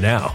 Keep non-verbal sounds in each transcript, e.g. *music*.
now.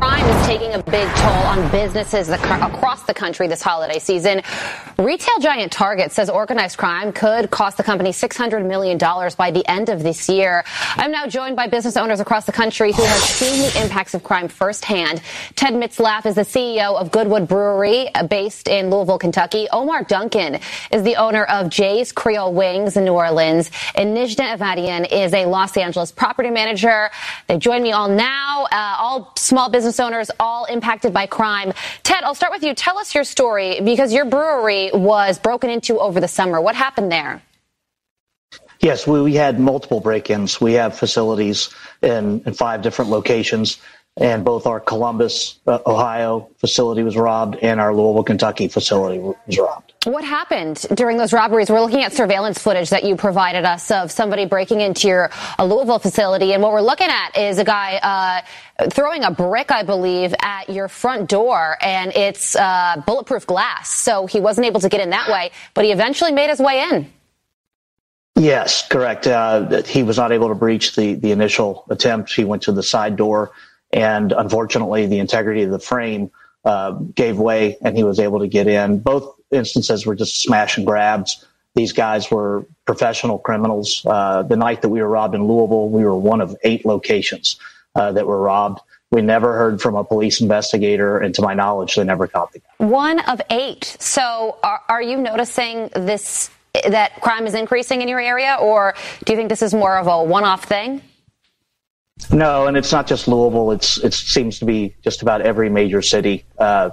Crime is taking a big toll on businesses across the country this holiday season. Retail giant Target says organized crime could cost the company $600 million by the end of this year. I'm now joined by business owners across the country who have seen the impacts of crime firsthand. Ted Mitzlaff is the CEO of Goodwood Brewery based in Louisville, Kentucky. Omar Duncan is the owner of Jay's Creole Wings in New Orleans. And Nijda Avadian is a Los Angeles property manager. They join me all now, uh, all small business business owners all impacted by crime. Ted, I'll start with you. Tell us your story because your brewery was broken into over the summer. What happened there? Yes, we, we had multiple break ins. We have facilities in, in five different locations. And both our Columbus, uh, Ohio facility was robbed and our Louisville, Kentucky facility was robbed. What happened during those robberies? We're looking at surveillance footage that you provided us of somebody breaking into your Louisville facility. And what we're looking at is a guy uh, throwing a brick, I believe, at your front door, and it's uh, bulletproof glass. So he wasn't able to get in that way, but he eventually made his way in. Yes, correct. Uh, he was not able to breach the, the initial attempt. He went to the side door and unfortunately, the integrity of the frame uh, gave way, and he was able to get in. Both instances were just smash and grabs. These guys were professional criminals. Uh, the night that we were robbed in Louisville, we were one of eight locations uh, that were robbed. We never heard from a police investigator, and to my knowledge, they never caught the guy. One of eight. So, are, are you noticing this that crime is increasing in your area, or do you think this is more of a one-off thing? No, and it's not just Louisville. It's it seems to be just about every major city uh,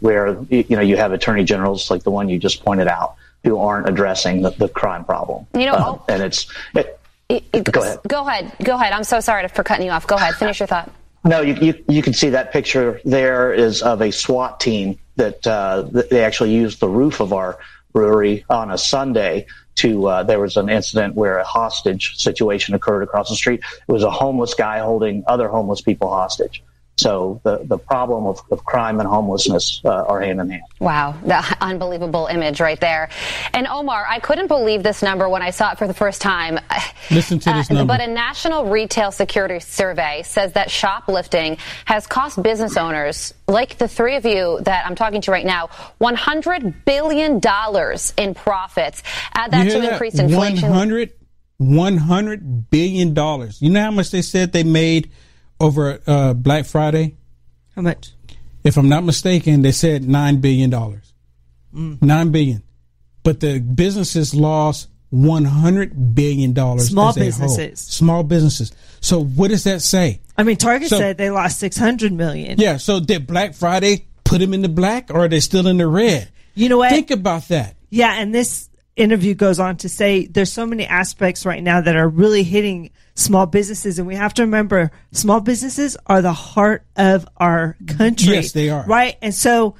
where you know you have attorney generals like the one you just pointed out who aren't addressing the, the crime problem. You know, uh, and it's it, it, go ahead. Go ahead. Go ahead. I'm so sorry for cutting you off. Go ahead. Finish your thought. No, you, you, you can see that picture there is of a SWAT team that uh, they actually used the roof of our brewery on a Sunday to uh, there was an incident where a hostage situation occurred across the street. It was a homeless guy holding other homeless people hostage. So the, the problem of, of crime and homelessness uh, are hand in hand. Wow, the unbelievable image right there. And Omar, I couldn't believe this number when I saw it for the first time. *sighs* Listen to this uh, number. But a national retail security survey says that shoplifting has cost business owners, like the three of you that I'm talking to right now, $100 billion in profits. Add that to increased inflation. 100, $100 billion. You know how much they said they made – over uh, Black Friday? How much? If I'm not mistaken, they said nine billion dollars. Mm. Nine billion, but the businesses lost one hundred billion dollars. Small businesses. Small businesses. So what does that say? I mean, Target so, said they lost six hundred million. Yeah. So did Black Friday put them in the black, or are they still in the red? You know what? Think about that. Yeah, and this interview goes on to say there's so many aspects right now that are really hitting small businesses. And we have to remember small businesses are the heart of our country. Yes they are. Right? And so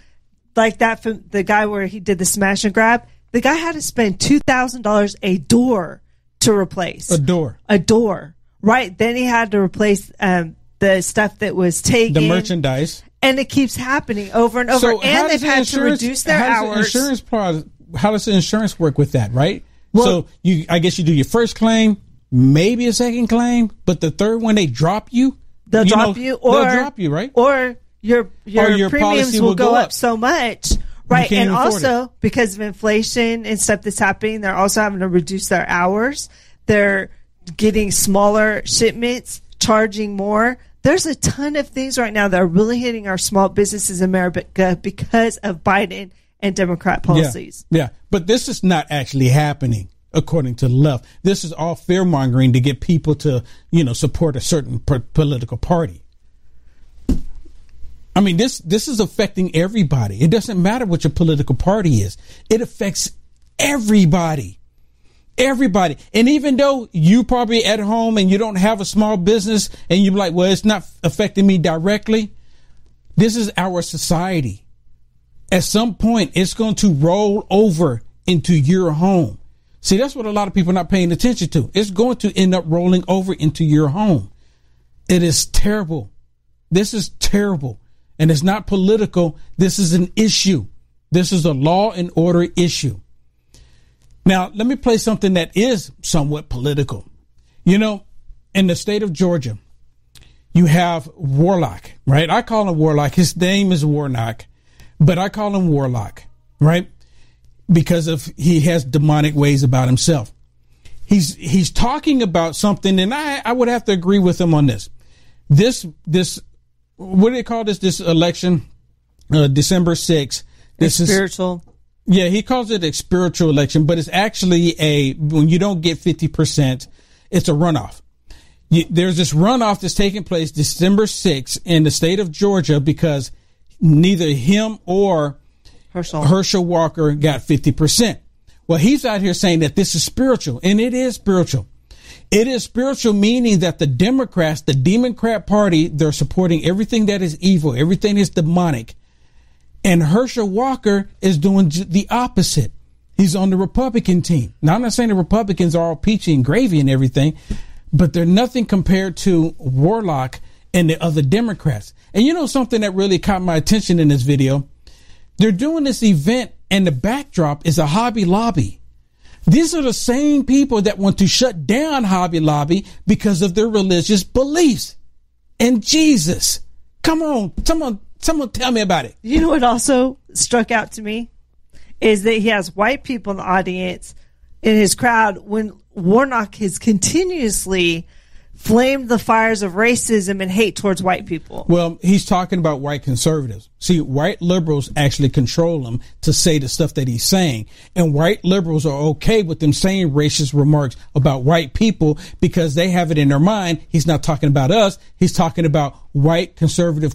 like that from the guy where he did the smash and grab the guy had to spend $2000 a door to replace. A door. A door. Right? Then he had to replace um, the stuff that was taken. The merchandise. And it keeps happening over and over. So and they've the had to reduce their hours the insurance product how does the insurance work with that, right? Well, so you, I guess you do your first claim, maybe a second claim, but the third one they drop you. They'll you drop know, you, or they'll drop you, right? Or your your, or your premiums will, will, go, up. up so much, right? And also it. because of inflation and stuff that's happening, they're also having to reduce their hours. They're getting smaller shipments, charging more. There's a ton of things right now that are really hitting our small businesses in America because of Biden and Democrat policies. Yeah, yeah. but this is not actually happening according to the left. This is all fear mongering to get people to, you know, support a certain political party. I mean, this this is affecting everybody. It doesn't matter what your political party is. It affects everybody. Everybody. And even though you probably at home and you don't have a small business and you're like, well, it's not affecting me directly. This is our society at some point it's going to roll over into your home. See, that's what a lot of people are not paying attention to. It's going to end up rolling over into your home. It is terrible. This is terrible. And it's not political. This is an issue. This is a law and order issue. Now, let me play something that is somewhat political. You know, in the state of Georgia, you have Warlock, right? I call him Warlock. His name is Warnock but I call him Warlock, right? Because of he has demonic ways about himself. He's he's talking about something, and I I would have to agree with him on this. This this what do they call this? This election, uh, December sixth. This is spiritual. Yeah, he calls it a spiritual election, but it's actually a when you don't get fifty percent, it's a runoff. You, there's this runoff that's taking place December 6th in the state of Georgia because neither him or Herschel, Herschel Walker got 50%. Well, he's out here saying that this is spiritual, and it is spiritual. It is spiritual, meaning that the Democrats, the Democrat Party, they're supporting everything that is evil, everything is demonic. And Herschel Walker is doing the opposite. He's on the Republican team. Now, I'm not saying the Republicans are all peachy and gravy and everything, but they're nothing compared to Warlock and the other Democrats. And you know something that really caught my attention in this video? They're doing this event and the backdrop is a Hobby Lobby. These are the same people that want to shut down Hobby Lobby because of their religious beliefs. And Jesus, come on, someone, someone tell me about it. You know what also struck out to me is that he has white people in the audience in his crowd when Warnock is continuously flamed the fires of racism and hate towards white people. Well, he's talking about white conservatives. See, white liberals actually control him to say the stuff that he's saying. And white liberals are okay with them saying racist remarks about white people because they have it in their mind. He's not talking about us. He's talking about white conservative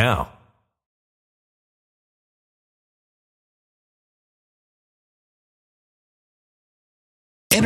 now.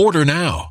Order now.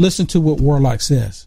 Listen to what Warlock says.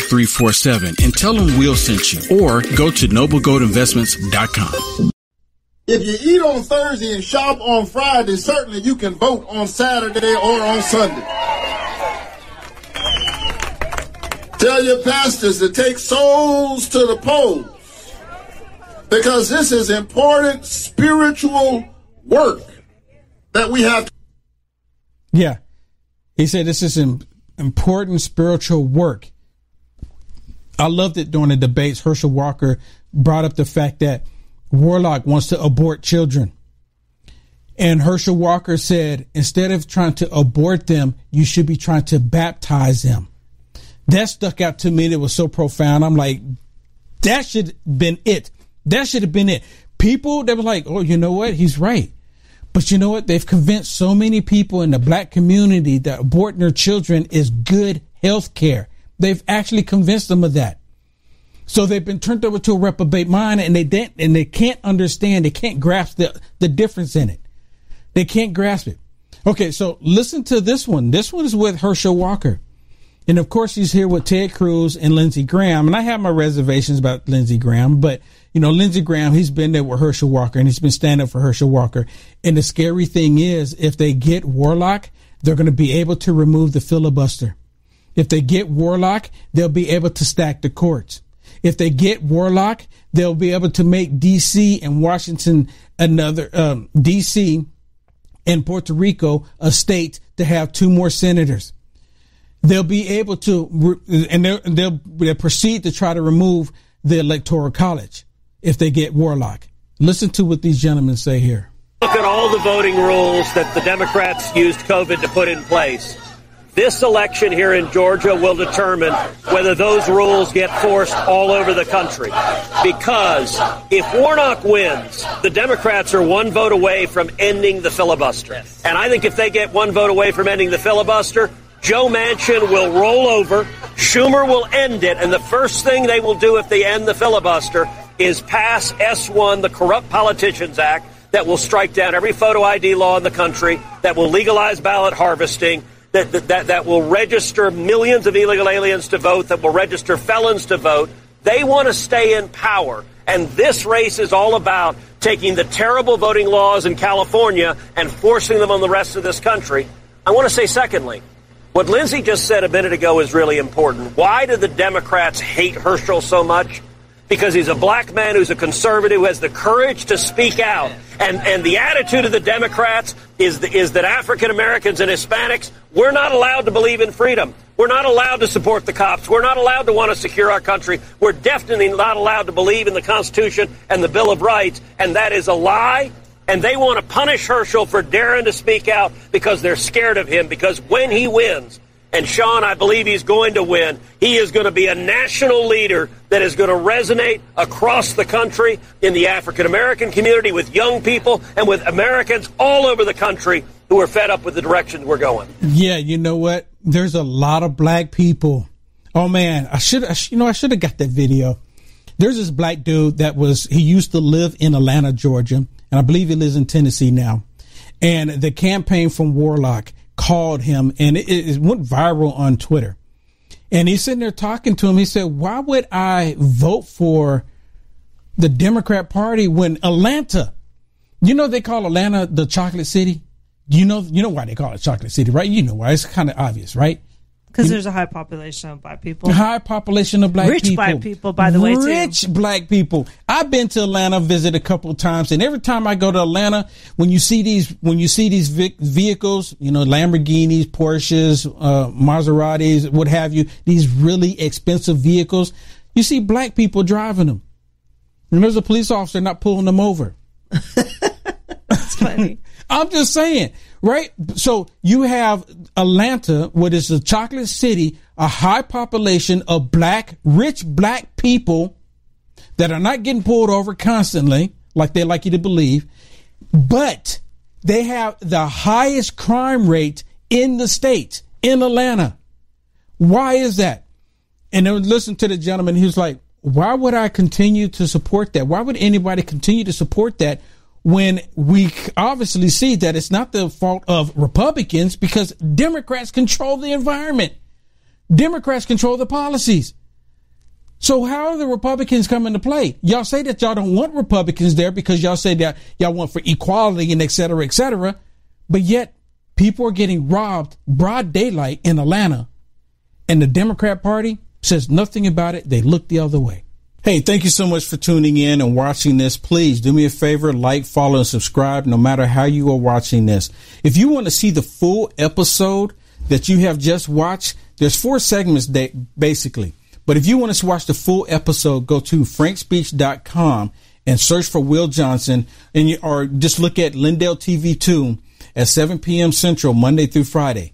5347 and tell them we'll send you or go to noblegoldinvestments.com. If you eat on Thursday and shop on Friday, certainly you can vote on Saturday or on Sunday. Tell your pastors to take souls to the polls because this is important spiritual work that we have. To- yeah. He said this is important spiritual work. I loved it during the debates. Herschel Walker brought up the fact that Warlock wants to abort children. And Herschel Walker said, instead of trying to abort them, you should be trying to baptize them. That stuck out to me. That was so profound. I'm like, that should have been it. That should have been it. People that were like, oh, you know what? He's right. But you know what? They've convinced so many people in the black community that aborting their children is good health care. They've actually convinced them of that. So they've been turned over to a reprobate mind and they didn't, and they can't understand, they can't grasp the, the difference in it. They can't grasp it. Okay, so listen to this one. This one is with Herschel Walker. And of course, he's here with Ted Cruz and Lindsey Graham. And I have my reservations about Lindsey Graham, but you know, Lindsey Graham, he's been there with Herschel Walker and he's been standing up for Herschel Walker. And the scary thing is, if they get Warlock, they're going to be able to remove the filibuster. If they get Warlock, they'll be able to stack the courts. If they get Warlock, they'll be able to make D.C. and Washington another um, D.C. and Puerto Rico a state to have two more senators. They'll be able to, and they'll, they'll, they'll proceed to try to remove the electoral college if they get Warlock. Listen to what these gentlemen say here. Look at all the voting rules that the Democrats used COVID to put in place. This election here in Georgia will determine whether those rules get forced all over the country. Because if Warnock wins, the Democrats are one vote away from ending the filibuster. And I think if they get one vote away from ending the filibuster, Joe Manchin will roll over, Schumer will end it, and the first thing they will do if they end the filibuster is pass S1, the Corrupt Politicians Act, that will strike down every photo ID law in the country, that will legalize ballot harvesting, that, that, that will register millions of illegal aliens to vote, that will register felons to vote. They want to stay in power. And this race is all about taking the terrible voting laws in California and forcing them on the rest of this country. I want to say, secondly, what Lindsey just said a minute ago is really important. Why do the Democrats hate Herschel so much? Because he's a black man who's a conservative who has the courage to speak out. And, and the attitude of the Democrats is, the, is that African Americans and Hispanics, we're not allowed to believe in freedom. We're not allowed to support the cops. We're not allowed to want to secure our country. We're definitely not allowed to believe in the Constitution and the Bill of Rights. And that is a lie. And they want to punish Herschel for daring to speak out because they're scared of him. Because when he wins, and Sean, I believe he's going to win. He is going to be a national leader that is going to resonate across the country in the African American community with young people and with Americans all over the country who are fed up with the direction we're going. Yeah, you know what? There's a lot of black people. Oh man, I should you know I should have got that video. There's this black dude that was he used to live in Atlanta, Georgia, and I believe he lives in Tennessee now. And the campaign from Warnock called him and it, it went viral on Twitter. And he's sitting there talking to him. He said, Why would I vote for the Democrat Party when Atlanta, you know, they call Atlanta the chocolate city? You know, you know why they call it chocolate city, right? You know why. It's kind of obvious, right? Because there's a high population of black people. High population of black Rich people. Rich black people, by the way. Rich black people. I've been to Atlanta, visit a couple times, and every time I go to Atlanta, when you see these, when you see these vehicles, you know, Lamborghinis, Porsches, uh, Maseratis, what have you, these really expensive vehicles, you see black people driving them. And there's a police officer not pulling them over. *laughs* That's funny. I'm just saying, right? So you have Atlanta, what is a chocolate city, a high population of black, rich black people that are not getting pulled over constantly, like they like you to believe, but they have the highest crime rate in the state, in Atlanta. Why is that? And then listen to the gentleman, he was like, why would I continue to support that? Why would anybody continue to support that when we obviously see that it's not the fault of Republicans because Democrats control the environment. Democrats control the policies. So how are the Republicans come into play? Y'all say that y'all don't want Republicans there because y'all say that y'all want for equality and et cetera, et cetera. But yet people are getting robbed broad daylight in Atlanta and the Democrat party Says nothing about it. They look the other way. Hey, thank you so much for tuning in and watching this. Please do me a favor, like, follow, and subscribe no matter how you are watching this. If you want to see the full episode that you have just watched, there's four segments that basically. But if you want to watch the full episode, go to frankspeech.com and search for Will Johnson and you, or just look at Lindell TV 2 at 7 p.m. Central, Monday through Friday.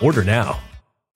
Order now.